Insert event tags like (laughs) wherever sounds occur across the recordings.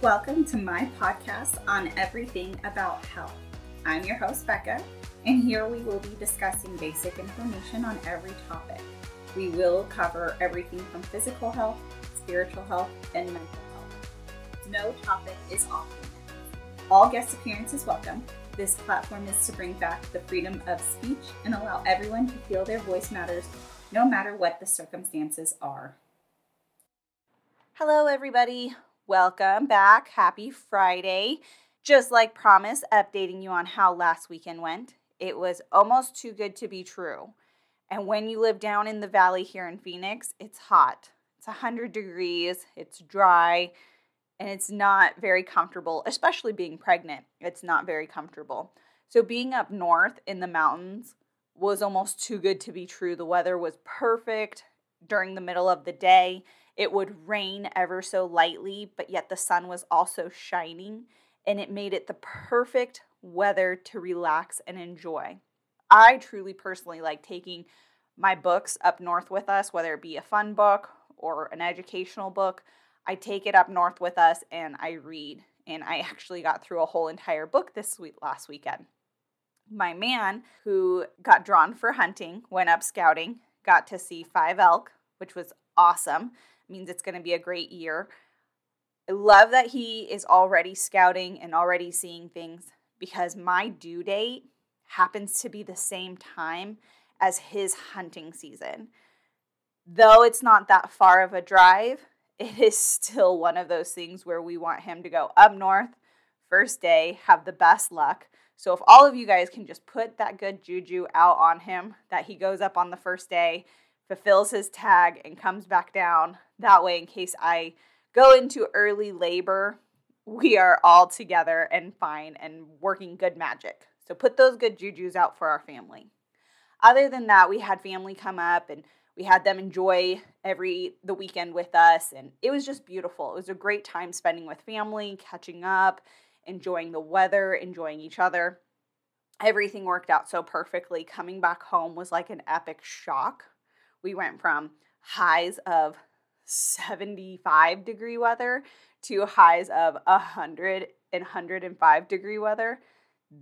Welcome to my podcast on everything about health. I'm your host, Becca, and here we will be discussing basic information on every topic. We will cover everything from physical health, spiritual health, and mental health. No topic is off limits. All guest appearances welcome. This platform is to bring back the freedom of speech and allow everyone to feel their voice matters no matter what the circumstances are. Hello, everybody. Welcome back. Happy Friday. Just like promised, updating you on how last weekend went. It was almost too good to be true. And when you live down in the valley here in Phoenix, it's hot. It's 100 degrees, it's dry, and it's not very comfortable, especially being pregnant. It's not very comfortable. So, being up north in the mountains was almost too good to be true. The weather was perfect during the middle of the day. It would rain ever so lightly, but yet the sun was also shining, and it made it the perfect weather to relax and enjoy. I truly personally like taking my books up north with us, whether it be a fun book or an educational book. I take it up north with us and I read. And I actually got through a whole entire book this week last weekend. My man, who got drawn for hunting, went up scouting, got to see five elk, which was awesome means it's going to be a great year. I love that he is already scouting and already seeing things because my due date happens to be the same time as his hunting season. Though it's not that far of a drive, (laughs) it is still one of those things where we want him to go up north first day, have the best luck. So if all of you guys can just put that good juju out on him that he goes up on the first day fulfills his tag, and comes back down. That way, in case I go into early labor, we are all together and fine and working good magic. So put those good jujus out for our family. Other than that, we had family come up and we had them enjoy every the weekend with us and it was just beautiful. It was a great time spending with family, catching up, enjoying the weather, enjoying each other. Everything worked out so perfectly. Coming back home was like an epic shock we went from highs of 75 degree weather to highs of 100 and 105 degree weather.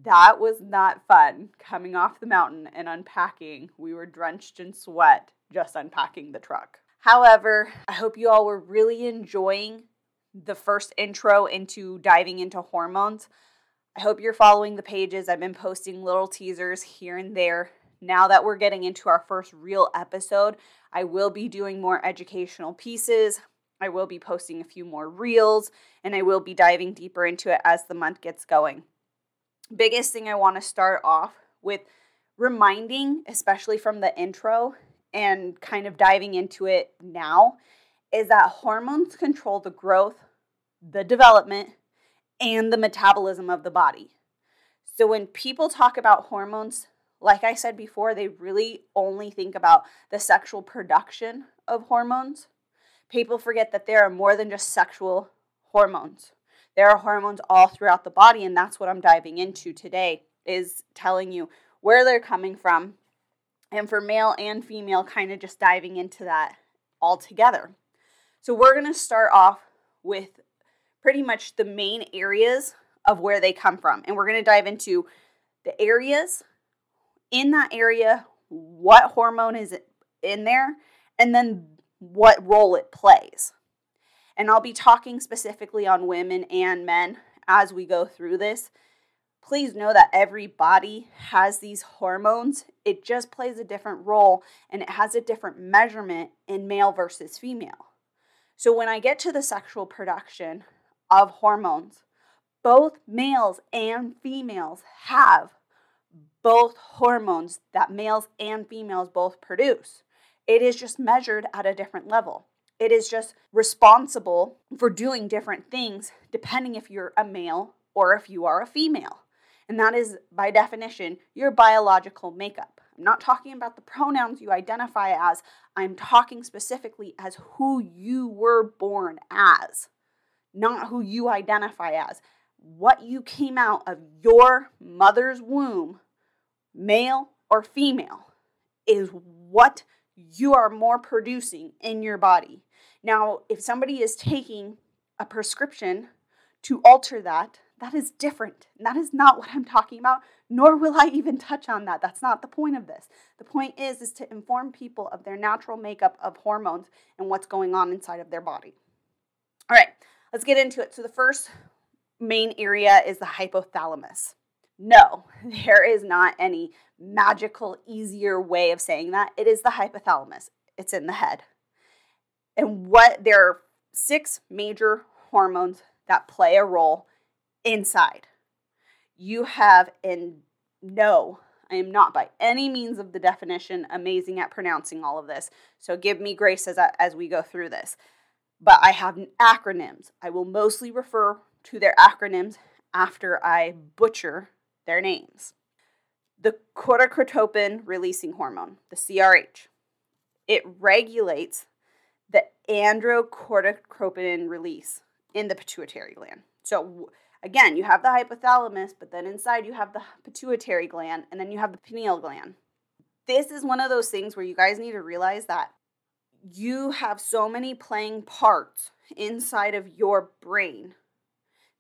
That was not fun coming off the mountain and unpacking. We were drenched in sweat just unpacking the truck. However, I hope you all were really enjoying the first intro into diving into hormones. I hope you're following the pages. I've been posting little teasers here and there now that we're getting into our first real episode, I will be doing more educational pieces. I will be posting a few more reels and I will be diving deeper into it as the month gets going. Biggest thing I want to start off with reminding, especially from the intro and kind of diving into it now, is that hormones control the growth, the development, and the metabolism of the body. So when people talk about hormones, like I said before, they really only think about the sexual production of hormones. People forget that there are more than just sexual hormones. There are hormones all throughout the body and that's what I'm diving into today is telling you where they're coming from and for male and female kind of just diving into that all together. So we're going to start off with pretty much the main areas of where they come from and we're going to dive into the areas in that area what hormone is in there and then what role it plays. And I'll be talking specifically on women and men as we go through this. Please know that every body has these hormones. It just plays a different role and it has a different measurement in male versus female. So when I get to the sexual production of hormones, both males and females have both hormones that males and females both produce. It is just measured at a different level. It is just responsible for doing different things depending if you're a male or if you are a female. And that is, by definition, your biological makeup. I'm not talking about the pronouns you identify as, I'm talking specifically as who you were born as, not who you identify as. What you came out of your mother's womb male or female, is what you are more producing in your body. Now, if somebody is taking a prescription to alter that, that is different. That is not what I'm talking about, nor will I even touch on that. That's not the point of this. The point is is to inform people of their natural makeup of hormones and what's going on inside of their body. All right, let's get into it. So the first main area is the hypothalamus. No, (laughs) there is not any magical, easier way of saying that. It is the hypothalamus. It's in the head. And what there are six major hormones that play a role inside. You have, and no, I am not by any means of the definition amazing at pronouncing all of this. So give me grace as, as we go through this. But I have acronyms. I will mostly refer to their acronyms after I butcher their names. The corticotropin releasing hormone, the CRH, it regulates the androcorticotropin release in the pituitary gland. So again, you have the hypothalamus, but then inside you have the pituitary gland, and then you have the pineal gland. This is one of those things where you guys need to realize that you have so many playing parts inside of your brain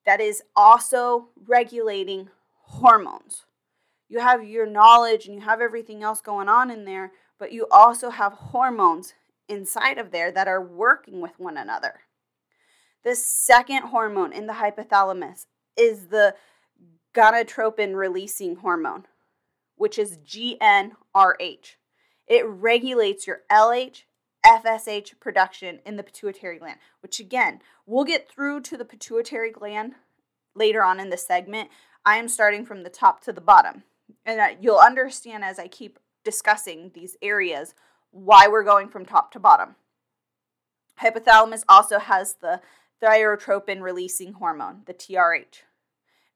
that is also regulating hormones. You have your knowledge and you have everything else going on in there, but you also have hormones inside of there that are working with one another. The second hormone in the hypothalamus is the gonadotropin releasing hormone, which is GnRH. It regulates your LH, FSH production in the pituitary gland, which again, we'll get through to the pituitary gland later on in the segment. I am starting from the top to the bottom. And you'll understand as I keep discussing these areas why we're going from top to bottom. Hypothalamus also has the thyrotropin releasing hormone, the TRH.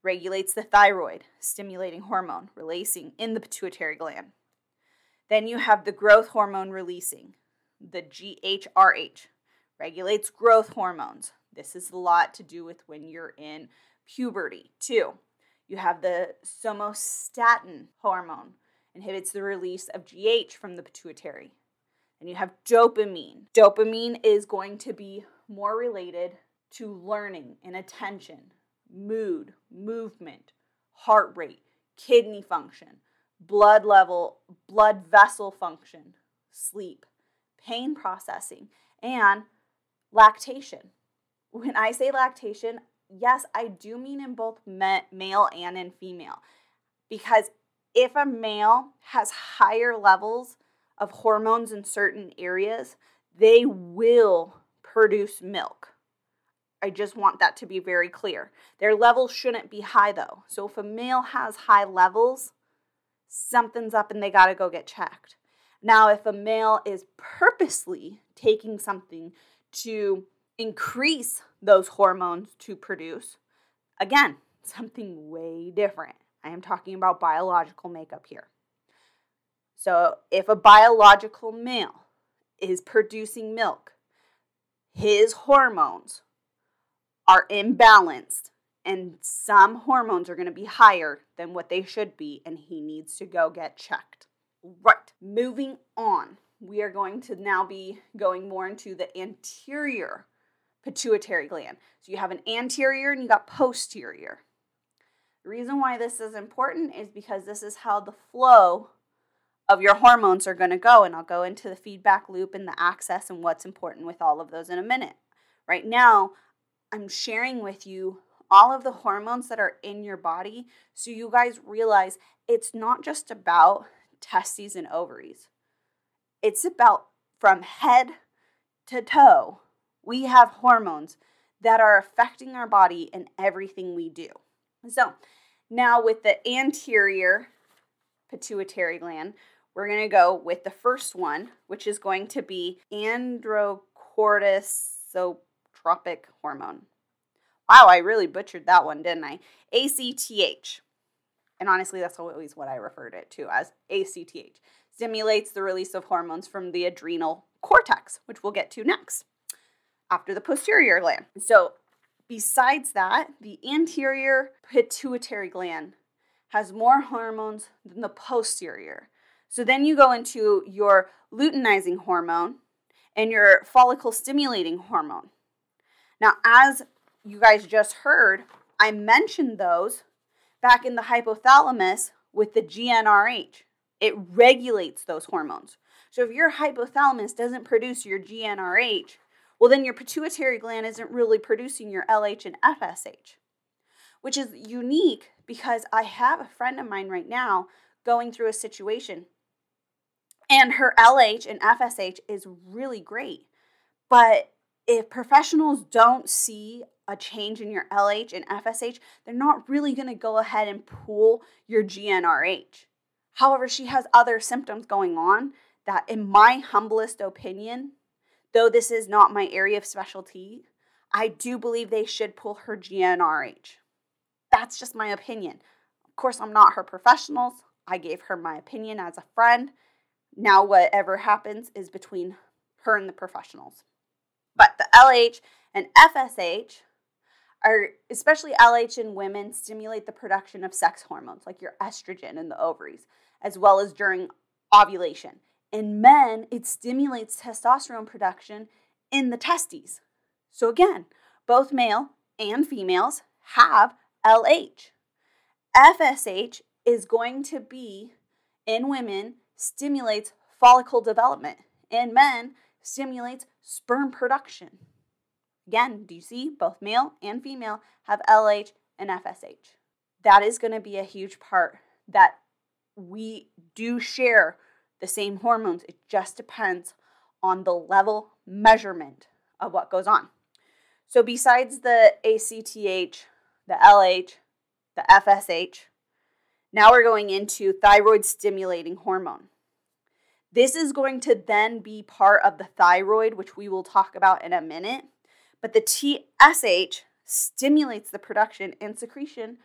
Regulates the thyroid, stimulating hormone releasing in the pituitary gland. Then you have the growth hormone releasing, the GHRH. Regulates growth hormones. This is a lot to do with when you're in puberty, too. You have the somatostatin hormone, inhibits the release of GH from the pituitary. And you have dopamine. Dopamine is going to be more related to learning and attention, mood, movement, heart rate, kidney function, blood level, blood vessel function, sleep, pain processing, and lactation. When I say lactation, yes, I do mean in both male and in female. Because if a male has higher levels of hormones in certain areas, they will produce milk. I just want that to be very clear. Their levels shouldn't be high though. So if a male has high levels, something's up and they got to go get checked. Now, if a male is purposely taking something to increase those hormones to produce, again, (laughs) something way different. I am talking about biological makeup here. So, if a biological male is producing milk, his hormones are imbalanced and some hormones are going to be higher than what they should be, and he needs to go get checked. Right, moving on, we are going to now be going more into the anterior pituitary gland. So you have an anterior and you got posterior. The reason why this is important is because this is how the flow of your hormones are going to go. And I'll go into the feedback loop and the access and what's important with all of those in a minute. Right now, I'm sharing with you all of the hormones that are in your body so you guys realize it's not just about testes and ovaries, it's about from head to toe. We have hormones that are affecting our body in everything we do. So, now with the anterior pituitary gland, we're going to go with the first one, which is going to be androcortisotropic hormone. Wow, I really butchered that one, didn't I? ACTH. And honestly, that's always what I referred it to as ACTH. Stimulates the release of hormones from the adrenal cortex, which we'll get to next after the posterior gland. So, besides that, the anterior pituitary gland has more hormones than the posterior. So then you go into your luteinizing hormone and your follicle stimulating hormone. Now, as you guys just heard, I mentioned those back in the hypothalamus with the GnRH. It regulates those hormones. So if your hypothalamus doesn't produce your GnRH, well, then your pituitary gland isn't really producing your LH and FSH, which is unique because I have a friend of mine right now going through a situation and her LH and FSH is really great. But if professionals don't see a change in your LH and FSH, they're not really going to go ahead and pull your GnRH. However, she has other symptoms going on that, in my humblest opinion, though this is not my area of specialty, I do believe they should pull her GnRH. That's just my opinion. Of course, I'm not her professionals. I gave her my opinion as a friend. Now, whatever happens is between her and the professionals. But the LH and FSH are, especially LH in women, stimulate the production of sex hormones like your estrogen in the ovaries, as well as during ovulation. In men, it stimulates testosterone production in the testes. So, again, both male and females have LH. FSH is going to be in women stimulates follicle development. In men, stimulates sperm production. Again, do you see both male and female have LH and FSH? That is going to be a huge part that we do share the same hormones. It just depends on the level measurement of what goes on. So, besides the ACTH, the LH, the FSH, now we're going into thyroid stimulating hormone. This is going to then be part of the thyroid, which we will talk about in a minute. But the TSH stimulates the production and secretion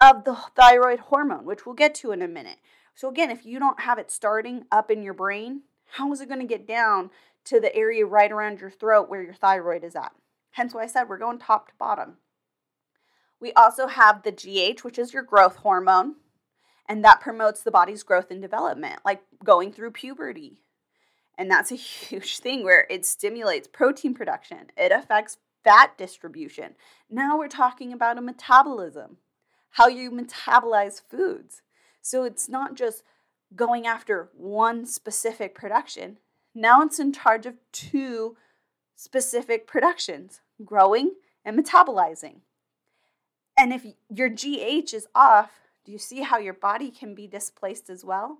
of the thyroid hormone, which we'll get to in a minute. So, again, if you don't have it starting up in your brain, how is it going to get down to the area right around your throat where your thyroid is at? Hence why I said we're going top to bottom. We also have the GH, which is your growth hormone, and that promotes the body's growth and development, like going through puberty. And that's a (laughs) huge thing where it stimulates protein production, it affects fat distribution. Now we're talking about a metabolism, how you metabolize foods. So it's not just going after one specific production. Now it's in charge of two specific productions growing and metabolizing. And if your GH is off, do you see how your body can be displaced as well?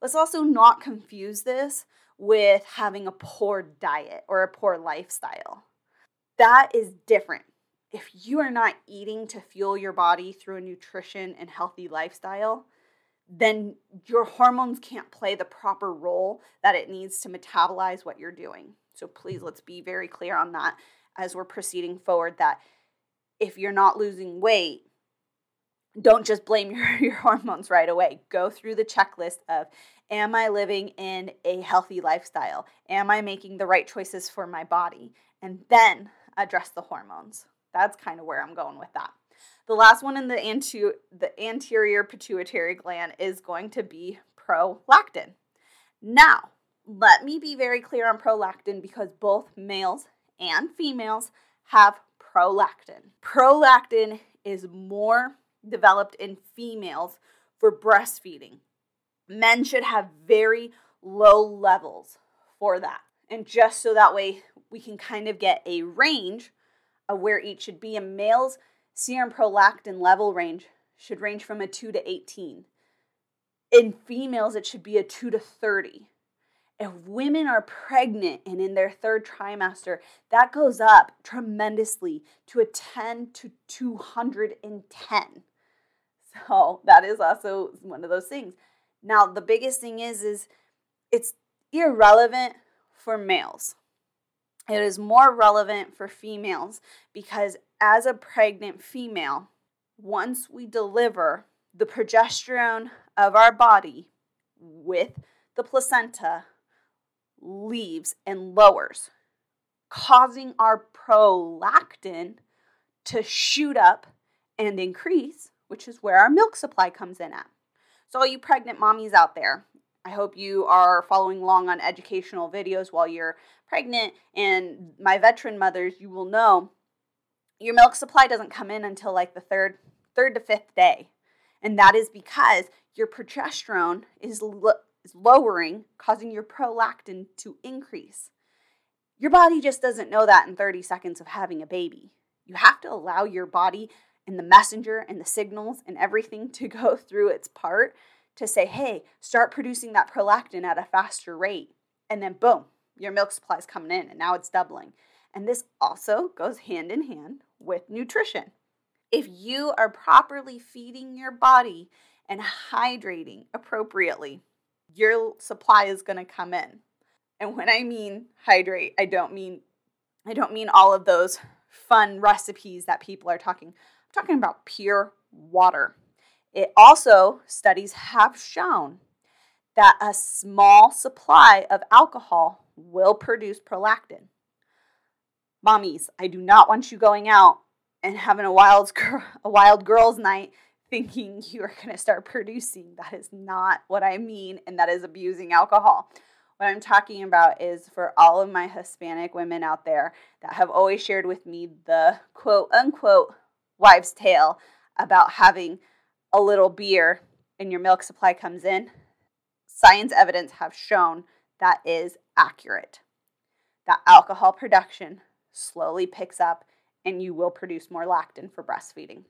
Let's also not confuse this with having a poor diet or a poor lifestyle. That is different. If you are not eating to fuel your body through a nutrition and healthy lifestyle, then your hormones can't play the proper role that it needs to metabolize what you're doing. So please let's be very clear on that as we're proceeding forward that if you're not losing weight, don't just blame (laughs) your, your hormones right away. Go through the checklist of Am I living in a healthy lifestyle? Am I making the right choices for my body? And then address the hormones. That's kind of where I'm going with that. The last one in the, antu- the anterior pituitary gland is going to be prolactin. Now, let me be very clear on prolactin because both males and females have prolactin. Prolactin is more developed in females for breastfeeding. Men should have very low levels for that. And just so that way we can kind of get a range of where each should be. A male's serum prolactin level range should range from a 2 to 18. In females, it should be a 2 to 30. If women are pregnant and in their third trimester, that goes up tremendously to a 10 to 210. So that is also one of those things. Now, the biggest thing is is it's irrelevant for males. It is more relevant for females because as a pregnant female, once we deliver the progesterone of our body with the placenta leaves and lowers, causing our prolactin to shoot up and increase which is where our milk supply comes in at. So, all you pregnant mommies out there, I hope you are following along on educational videos while you're pregnant. And my veteran mothers, you will know your milk supply doesn't come in until like the third third to fifth day. And that is because your progesterone is, lo- is lowering, causing your prolactin to increase. Your body just doesn't know that in 30 seconds of having a baby. You have to allow your body and the messenger and the signals and everything (laughs) to go through its part to say, hey, start producing that prolactin at a faster rate. And then, boom, your milk supply is coming in and now it's doubling. And this also goes hand in hand with nutrition. If you are properly feeding your body and hydrating appropriately, your supply is going to come in. And when I mean hydrate, I don't mean I don't mean all of those fun recipes that people are talking. I'm talking about pure water. It also studies have shown that a small supply of alcohol will produce prolactin. Mommies, I do not want you going out and having a wild (laughs) a wild girls night thinking (laughs) you are going to start producing. That is not what I mean and that is abusing alcohol. What I'm talking about is for all of my Hispanic women out there that have always shared with me the quote unquote wives' tale about having a little beer and your milk supply comes in. Science evidence have shown that is accurate. That alcohol production slowly picks up and you will produce more lactin for breastfeeding.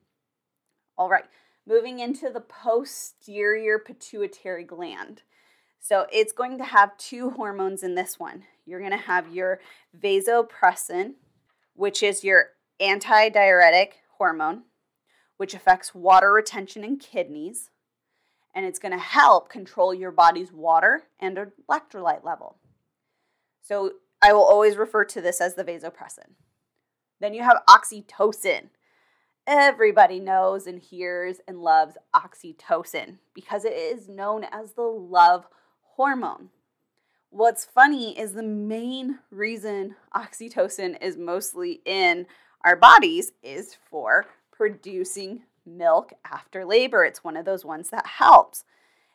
All right, moving into the posterior pituitary gland. So it's going to have two hormones in this one. You're going to have your vasopressin, which is your antidiuretic hormone, which affects water retention in kidneys, and it's going to help control your body's water and electrolyte level. So I will always refer to this as the vasopressin. Then you have oxytocin. Everybody knows and hears and loves oxytocin because it is known as the love hormone. What's funny is the main reason oxytocin is mostly in our bodies is for producing milk after labor. It's one of those ones that helps.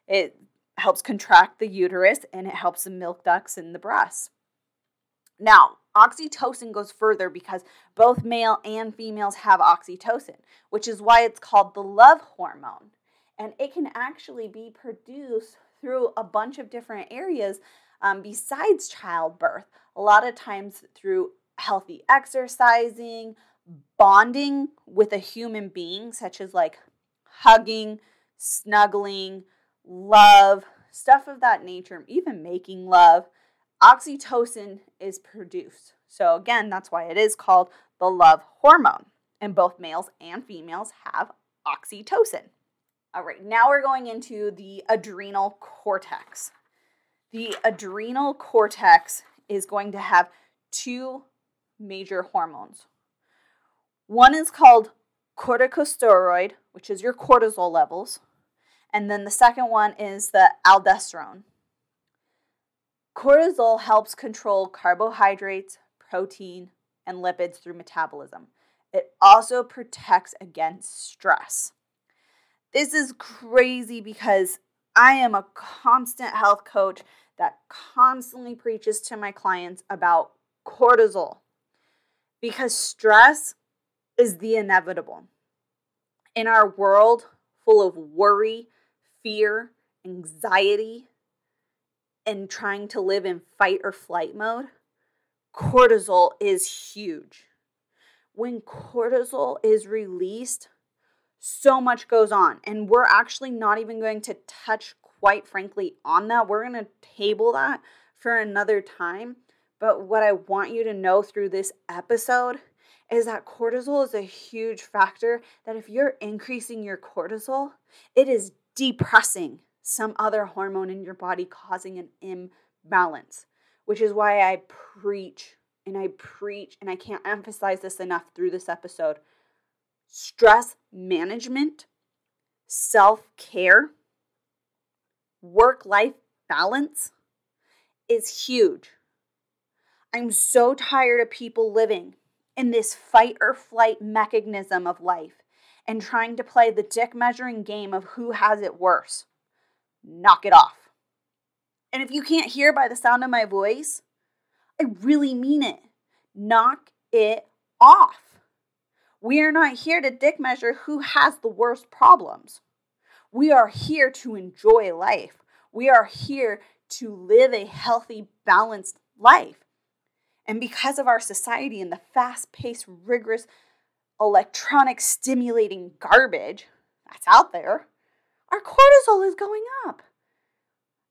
It helps contract the uterus and it helps the milk ducts in the breast. Now, oxytocin goes further because both male and females have oxytocin, which is why it's called the love hormone. And it can actually be produced through a bunch of different areas um, besides childbirth. A lot of times through healthy exercising, bonding with a human being, such as like hugging, snuggling, love, stuff of that nature, even making love oxytocin is produced. So, again, that's why it is called the love hormone. And both males and females have oxytocin. All right, now we're going into the adrenal cortex. The adrenal cortex is going to have two major hormones. One is called corticosteroid, which is your cortisol levels, and then the second one is the aldosterone, Cortisol helps control carbohydrates, protein, and lipids through metabolism. It also protects against stress. This is crazy because I am a constant health coach that constantly preaches to my clients about cortisol because stress is the inevitable. In our world full of worry, fear, anxiety, and trying to live in fight or flight mode, cortisol is huge. When cortisol is released, so much goes on. And we're actually not even going to touch, quite frankly, on that. We're going to table that for another time. But what I want you to know through this episode is that cortisol is a huge factor. That if you're increasing your cortisol, it is depressing some other hormone in your body causing an imbalance, which is why I preach and I preach, and I can't emphasize this enough through this episode. Stress management, self care, work life balance is huge. I'm so tired of people living in this fight or flight mechanism of life and trying to play the dick measuring game of who has it worse knock it off. And if you can't hear by the sound of my voice, I really mean it. Knock it off. We are not here to dick measure who has the worst problems. We are here to enjoy life. We are here to live a healthy, balanced life. And because of our society and the fast paced, rigorous, electronic stimulating garbage that's out there, our cortisol is going up.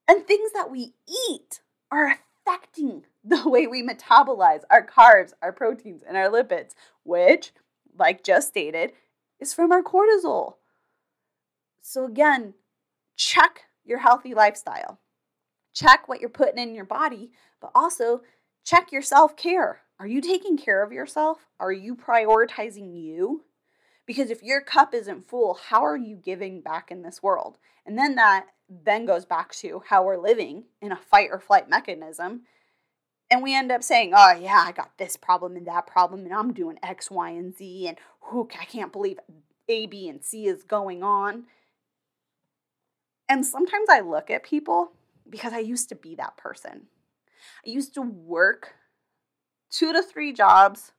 And things that we eat are affecting (laughs) the way we metabolize our carbs, our proteins, and our lipids, which, like just stated, is from our cortisol. So, again, check your healthy lifestyle. Check what you're putting in your body, but also check your self care. Are you taking care of yourself? Are you prioritizing you? Because if your cup isn't full, how are you giving back in this world? And then that then goes back to how we're living in a fight or flight mechanism. And we end up saying, oh, yeah, I got this problem and that problem, and I'm doing X, Y, and Z, and who I can't believe A, B, and C is going on. And sometimes I look at people because I used to be that person. I used to work two to three jobs,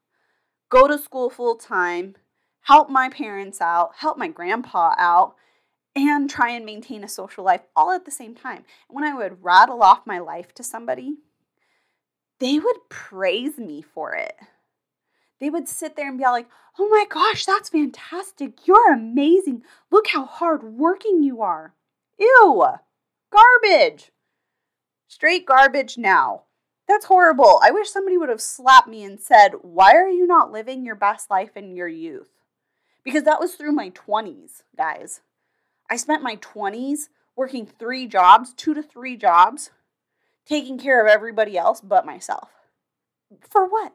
go to school full time, help my parents out, help my grandpa out, and try and maintain a social life all at the same time. And when I would rattle off my life to somebody, they would praise me for it. They would sit there and be like, oh my gosh, that's fantastic. You're amazing. Look how hardworking you are. Ew, garbage. Straight garbage now. That's horrible. I wish somebody would have slapped me and said, Why are you not living your best life in your youth? Because that was through my 20s, guys. I spent my 20s working three jobs, two to three jobs, taking care of everybody else but myself. For what?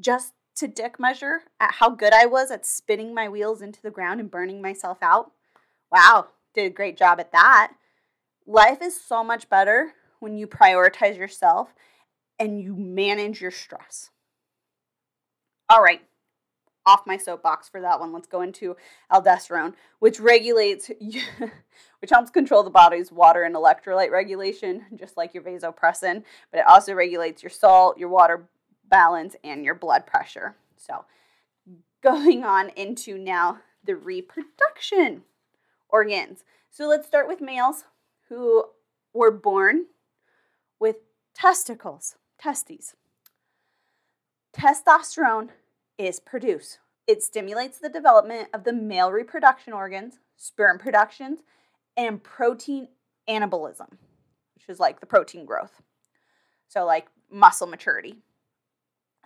Just to dick measure at how good I was at spinning my wheels into the ground and burning myself out? Wow, did a great job at that. Life is so much better when you prioritize yourself and you manage your stress. All right, off my soapbox for that one. Let's go into aldosterone, which regulates, (laughs) which helps control the body's water and electrolyte regulation, just like your vasopressin, but it also regulates your salt, your water balance, and your blood pressure. So, going on into now the reproduction organs. So, let's start with males who were born with testicles, testes. Testosterone is produced. It stimulates the development of the male reproduction organs, sperm productions, and protein anabolism, which is like the protein growth. So, like muscle maturity.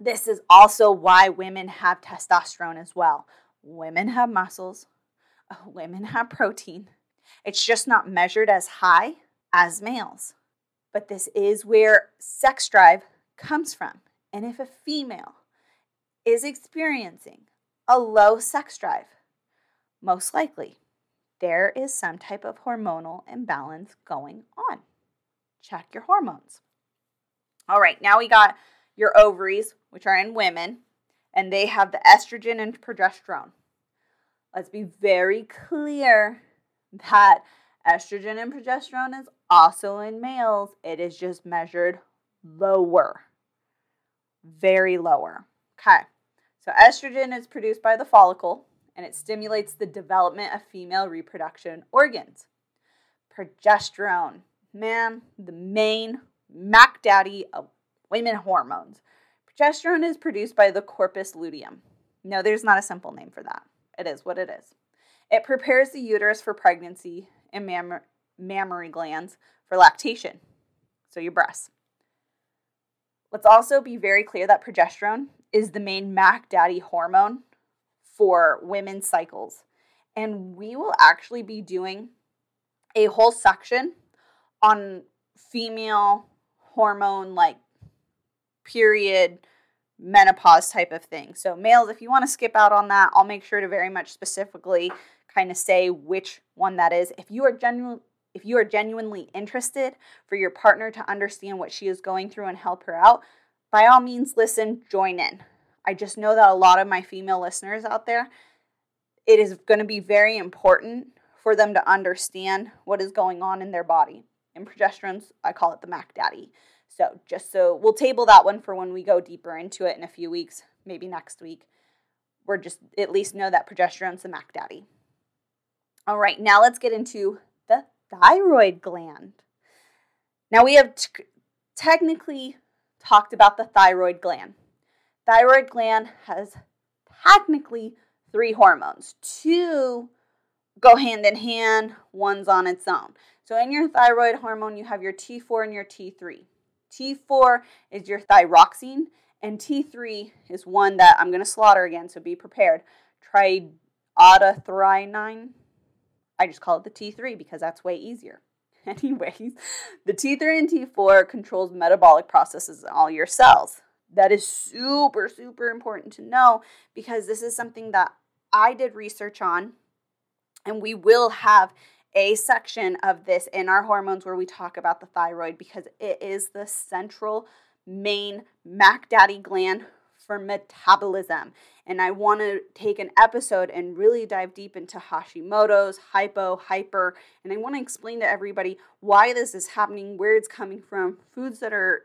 This is also why women have testosterone as well. Women have muscles, (laughs) women have protein. It's just not measured as high as males. But this is where sex drive comes from. And if a female is experiencing a low sex drive, most likely there is some type of hormonal imbalance going on. Check your hormones. All right, now we got your ovaries, which are in women, and they have the estrogen and progesterone. Let's be very clear that estrogen and progesterone is also in males. It is just measured lower, very lower. Okay. So estrogen is produced by the follicle and it stimulates the development of female reproduction organs. Progesterone, man, the main Mac Daddy of women hormones. Progesterone is produced by the corpus luteum. No, there's not a simple name for that. It is what it is. It prepares the uterus for pregnancy and mammary, mammary glands for lactation, so your breasts. Let's also be very clear that progesterone is the main Mac Daddy hormone for women's cycles. And we will actually be doing a whole section on female hormone, like period, menopause type of thing. So, males, if you want to skip out on that, I'll make sure to very much specifically kind of say which one that is. If you are genuine, if you are genuinely interested for your partner to understand what she is going through and help her out, by all means, listen, join in. I just know that a lot of my female listeners out there, it is going to be very important for them to understand what is going on in their body. In progesterones, I call it the Mac Daddy. So, just so we'll table that one for when we go deeper into it in a few weeks, maybe next week. we're just at least know that progesterone's the Mac Daddy. All right, now let's get into the thyroid gland. Now we have t- technically talked about the thyroid gland. Thyroid gland has technically three hormones. Two go hand in hand, one's on its own. So in your thyroid hormone, you have your T4 and your T3. T4 is your thyroxine, and T3 is one that I'm going to slaughter again, so be prepared. Triiodothyronine. I just call it the T3 because that's way easier. (laughs) Anyways, the T3 and T4 controls metabolic processes in all your cells. That is super, super important to know because this is something that I did research on, and we will have a section of this in our hormones where we talk about the thyroid because it is the central main Mac Daddy gland for metabolism. And I want to take an episode and really dive deep into Hashimoto's, hypo, hyper, and I want to explain to everybody why this is happening, where it's coming from, foods that are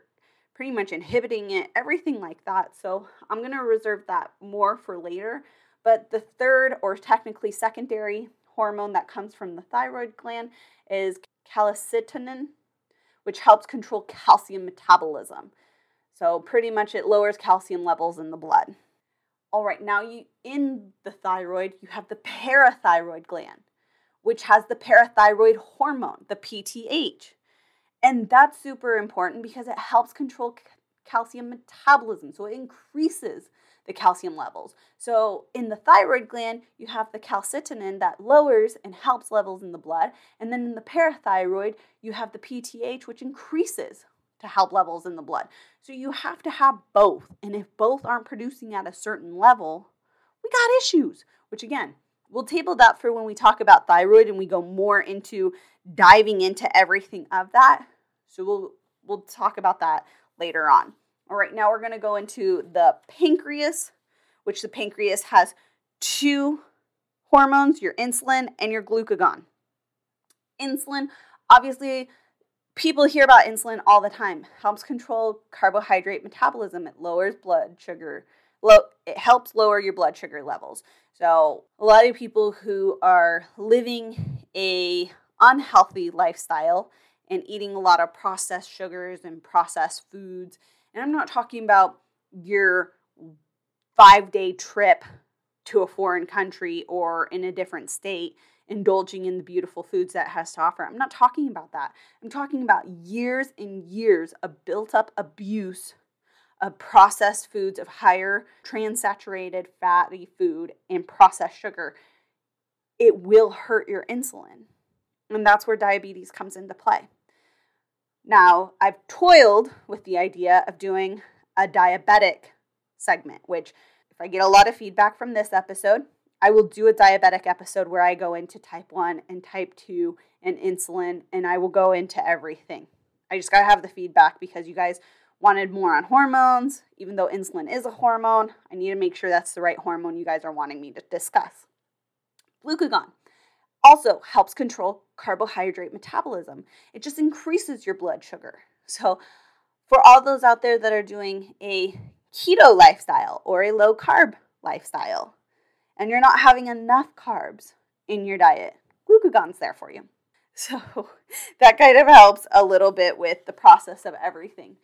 pretty much inhibiting it, everything like that. So I'm going to reserve that more for later. But the third, or technically secondary, hormone that comes from the thyroid gland is calcitonin, which helps control calcium metabolism. So pretty much it lowers calcium levels in the blood. All right, now you in the thyroid, you have the parathyroid gland, which has the parathyroid hormone, the PTH. And that's super important because it helps control calcium metabolism. So it increases the calcium levels. So in the thyroid gland, you have the calcitonin that lowers and helps levels in the blood. And then in the parathyroid, you have the PTH, which increases to help levels in the blood. So you have to have both. And if both aren't producing at a certain level, we got issues, which again, we'll table that for when we talk about thyroid and we go more into diving into everything of that. So we'll we'll talk about that later on. All right, now we're going to go into the pancreas, which the pancreas has two hormones, your insulin and your glucagon. Insulin, obviously, people hear about insulin all the time. Helps control carbohydrate metabolism. It lowers blood sugar. Low, it helps lower your blood sugar levels. So, a lot of people who are living a unhealthy lifestyle and eating a lot of processed sugars and processed foods and I'm not talking about your five day trip to a foreign country or in a different state indulging in the beautiful foods that has to offer. I'm not talking about that. I'm talking about years and years of built up abuse of processed foods, of higher transaturated fatty food and processed sugar. It will hurt your insulin. And that's where diabetes comes into play. Now, I've toiled with the idea of doing a diabetic segment, which, if I get a lot of feedback from this episode, I will do a diabetic episode where I go into type 1 and type 2 and insulin, and I will go into everything. I just got to have the feedback because you guys wanted more on hormones. Even though insulin is a hormone, I need to make sure that's the right hormone you guys are wanting me to discuss. Glucagon also helps control carbohydrate metabolism. It just increases your blood sugar. So, for all those out there that are doing a keto lifestyle or a low carb lifestyle, and you're not having enough carbs in your diet, glucagon's there for you. (laughs) So, that kind of helps a little bit with the process of everything.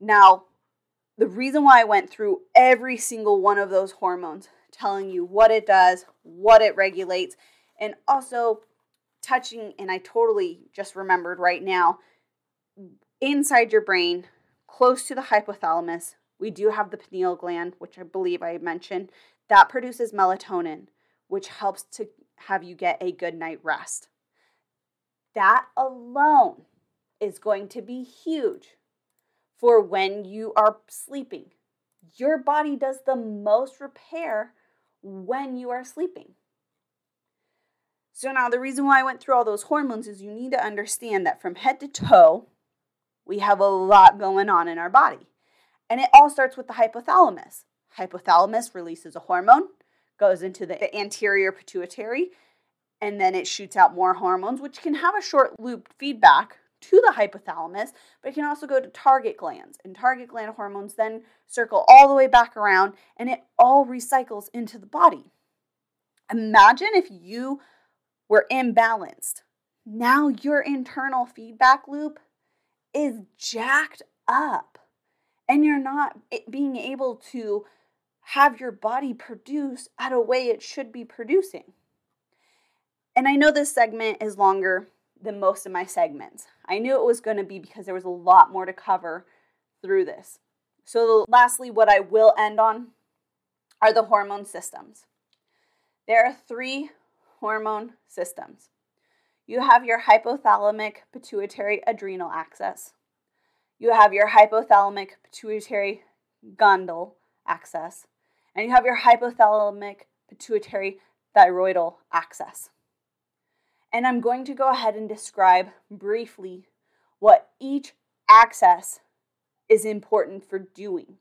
Now, the reason why I went through every single one of those hormones, telling you what it does, what it regulates, and also touching, and I totally just remembered right now, inside your brain, close to the hypothalamus, we do have the pineal gland, which I believe I mentioned, that produces melatonin, which helps to have you get a good night rest. That alone is going to be huge for when you are sleeping. Your body does the most repair when you are sleeping. So, now the reason why I went through all those hormones is you need to understand that from head to toe, we have a lot going on in our body. And it all starts with the hypothalamus. Hypothalamus releases a hormone, goes into the anterior pituitary, and then it shoots out more hormones, which can have a short loop feedback to the hypothalamus, but it can also go to target glands. And target gland hormones then circle all the way back around and it all recycles into the body. Imagine if you were imbalanced. Now your internal feedback loop is jacked up and you're not eh, being able to have your body produce at a way it should be producing. And I know this segment is longer than most of my segments. I knew it was going to be because there was a lot more to cover through this. So, lastly, what I will end on are the hormone systems. There are three hormone systems. You have your hypothalamic pituitary adrenal axis. You have your hypothalamic pituitary gonadal axis. And you have your hypothalamic pituitary thyroidal axis. And I'm going to go ahead and describe briefly what each axis is important for doing.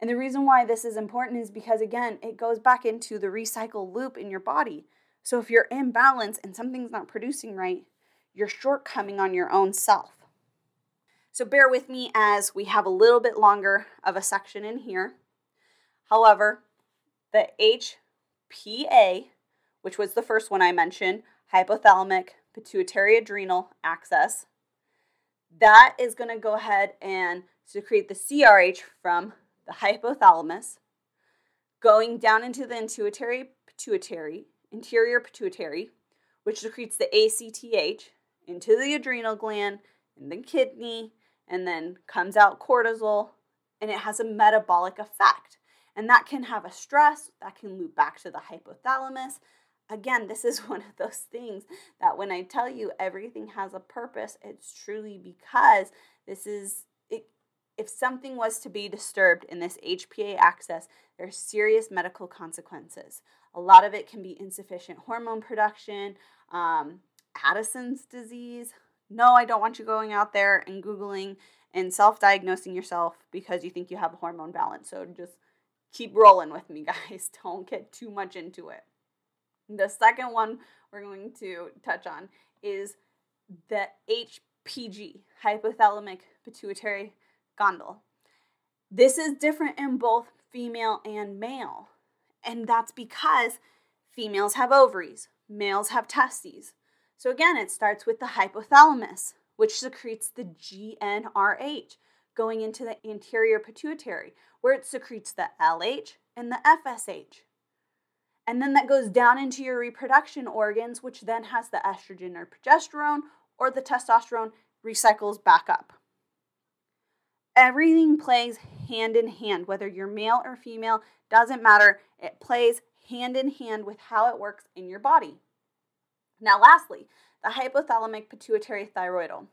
And the reason why this is important is because, again, it goes back into the recycle loop in your body. So if you're imbalanced and something's not producing right, you're shortcoming on your own self. So bear with me as we have a little bit longer of a section in here. However, the HPA, which was the first one I mentioned, hypothalamic pituitary adrenal axis, that is going to go ahead and secrete the CRH from the hypothalamus, going down into the intuitary pituitary, interior pituitary, which secretes the ACTH into the adrenal gland and the kidney, and then comes out cortisol, and it has a metabolic effect. And that can have a stress, that can loop back to the hypothalamus. Again, this is (laughs) one of those things that when I tell you everything has a purpose, it's truly because this is it, if something was to be disturbed in this HPA axis, there's serious medical consequences. A lot of it can be insufficient hormone production, um, Addison's disease. No, I don't want you going out there and Googling and self diagnosing yourself because you think you have a hormone balance. So just keep rolling with me, (laughs) guys. Don't get too much into it. The second one we're going to touch on is the HPG, hypothalamic pituitary gonadal. This is different in both female and male. And that's because females have ovaries, males have testes. So again, it starts with the hypothalamus, which secretes the GnRH, going into the anterior pituitary, where it secretes the LH and the FSH. And then that goes down into your reproduction organs, which then has the estrogen or progesterone or the testosterone recycles back up. Everything plays hand in hand, whether you're male or female, doesn't matter. It plays hand in hand with how it works in your body. Now, lastly, the hypothalamic pituitary thyroidal.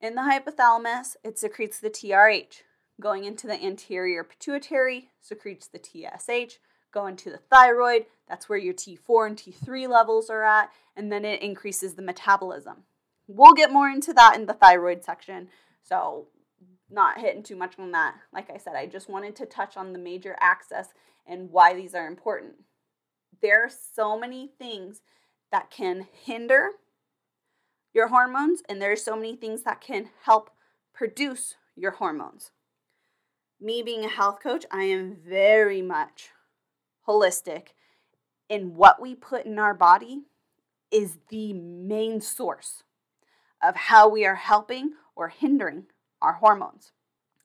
In the hypothalamus, it secretes the TRH. Going into the anterior pituitary, secretes the TSH. Going to the thyroid, that's where your T4 and T3 levels are at, and then it increases the metabolism. We'll get more into that in the thyroid section, so not hitting too much on that. Like I said, I just wanted to touch on the major axis and why these are important. There are so many things that can hinder your hormones, and there are so many things that can help produce your hormones. Me being a health coach, I am very much holistic in what we put in our body is the main source of how we are helping or hindering our hormones.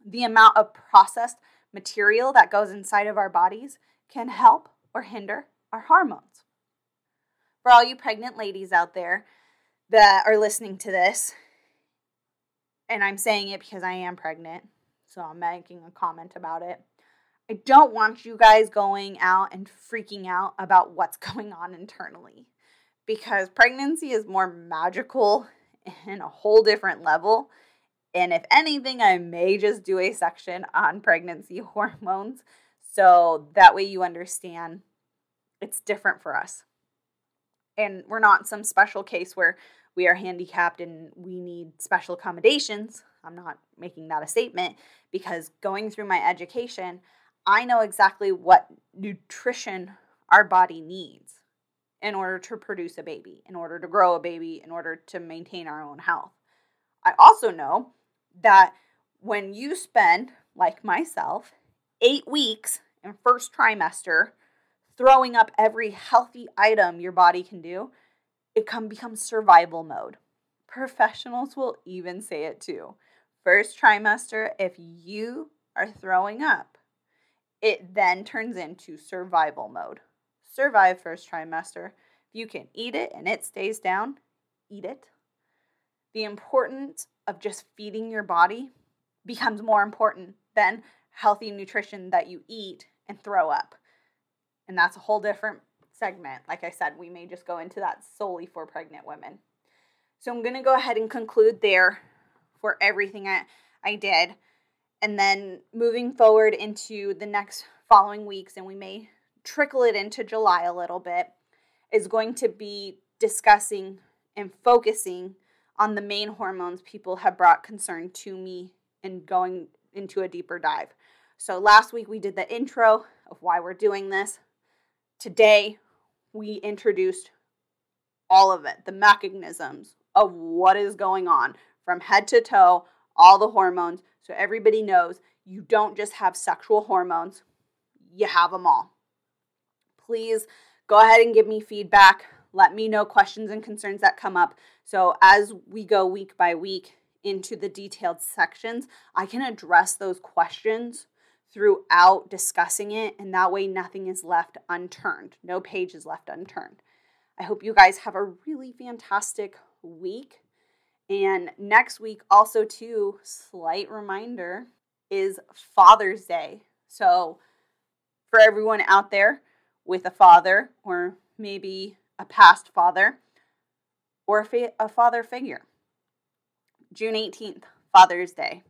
The amount of processed material that goes inside of our bodies can help or hinder our hormones. For all you pregnant ladies out there that are listening to this, and I'm saying it because I am pregnant, so I'm making a comment about it. I don't want you guys going out and freaking out about what's (laughs) going on internally because pregnancy is more magical in a whole different level. And if anything, I may just do a section on pregnancy (laughs) hormones so that way you understand it's different for us. And we're not some special case where we are handicapped and we need special accommodations. I'm not making that a statement because going through my education, I know exactly what nutrition our body needs in order to produce a baby, in order to grow a baby, in order to maintain our own health. I also know that when you spend, like myself, eight weeks in first trimester throwing up every healthy item your body can do, it can become survival mode. Professionals will even say it too. First trimester, if you are throwing up, it then turns into survival mode. Survive first trimester. If you can eat it and it stays down, eat it. The importance of just feeding your body becomes more important than healthy nutrition that you eat and throw up. And that's a whole different segment. Like I said, we may just go into that solely for pregnant women. So I'm going to go ahead and conclude there for everything I, I did. And then moving forward into the next following weeks, and we may trickle it into July a little bit, is going to be discussing and focusing on the main hormones people have brought concern to me and going into a deeper dive. So last week we did the intro of why we're doing this. Today we introduced all of it, the mechanisms of what is going on from head to toe, all the hormones. So everybody knows you don't just have sexual hormones, you have them all. Please go ahead and give me feedback. Let me know questions and concerns that come up. So as we go week by week into the detailed sections, I can address those questions throughout discussing it, and that way nothing is left unturned. No page is left unturned. I hope you guys have a really fantastic week. And next week, also, too, slight reminder is Father's Day. So, for everyone out there with a father, or maybe a past father, or a, fa- a father figure, June 18th, Father's Day.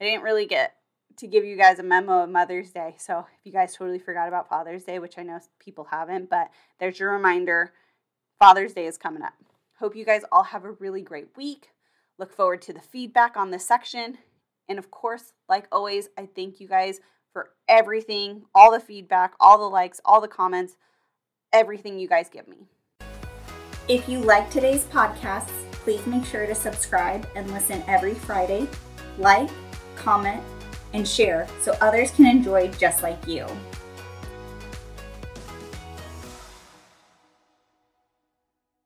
I didn't really get to give you guys a memo of Mother's Day. So if you guys totally forgot about Father's Day, which I know people haven't, but there's your reminder Father's Day is coming up. Hope you guys all have a really great week. Look forward to the feedback on this section. And of course, like always, I thank you guys for everything, all the feedback, all the likes, all the comments, everything you guys give me. If you like today's podcasts, please make sure to subscribe and listen every Friday. Like, comment, and share so others can enjoy just like you.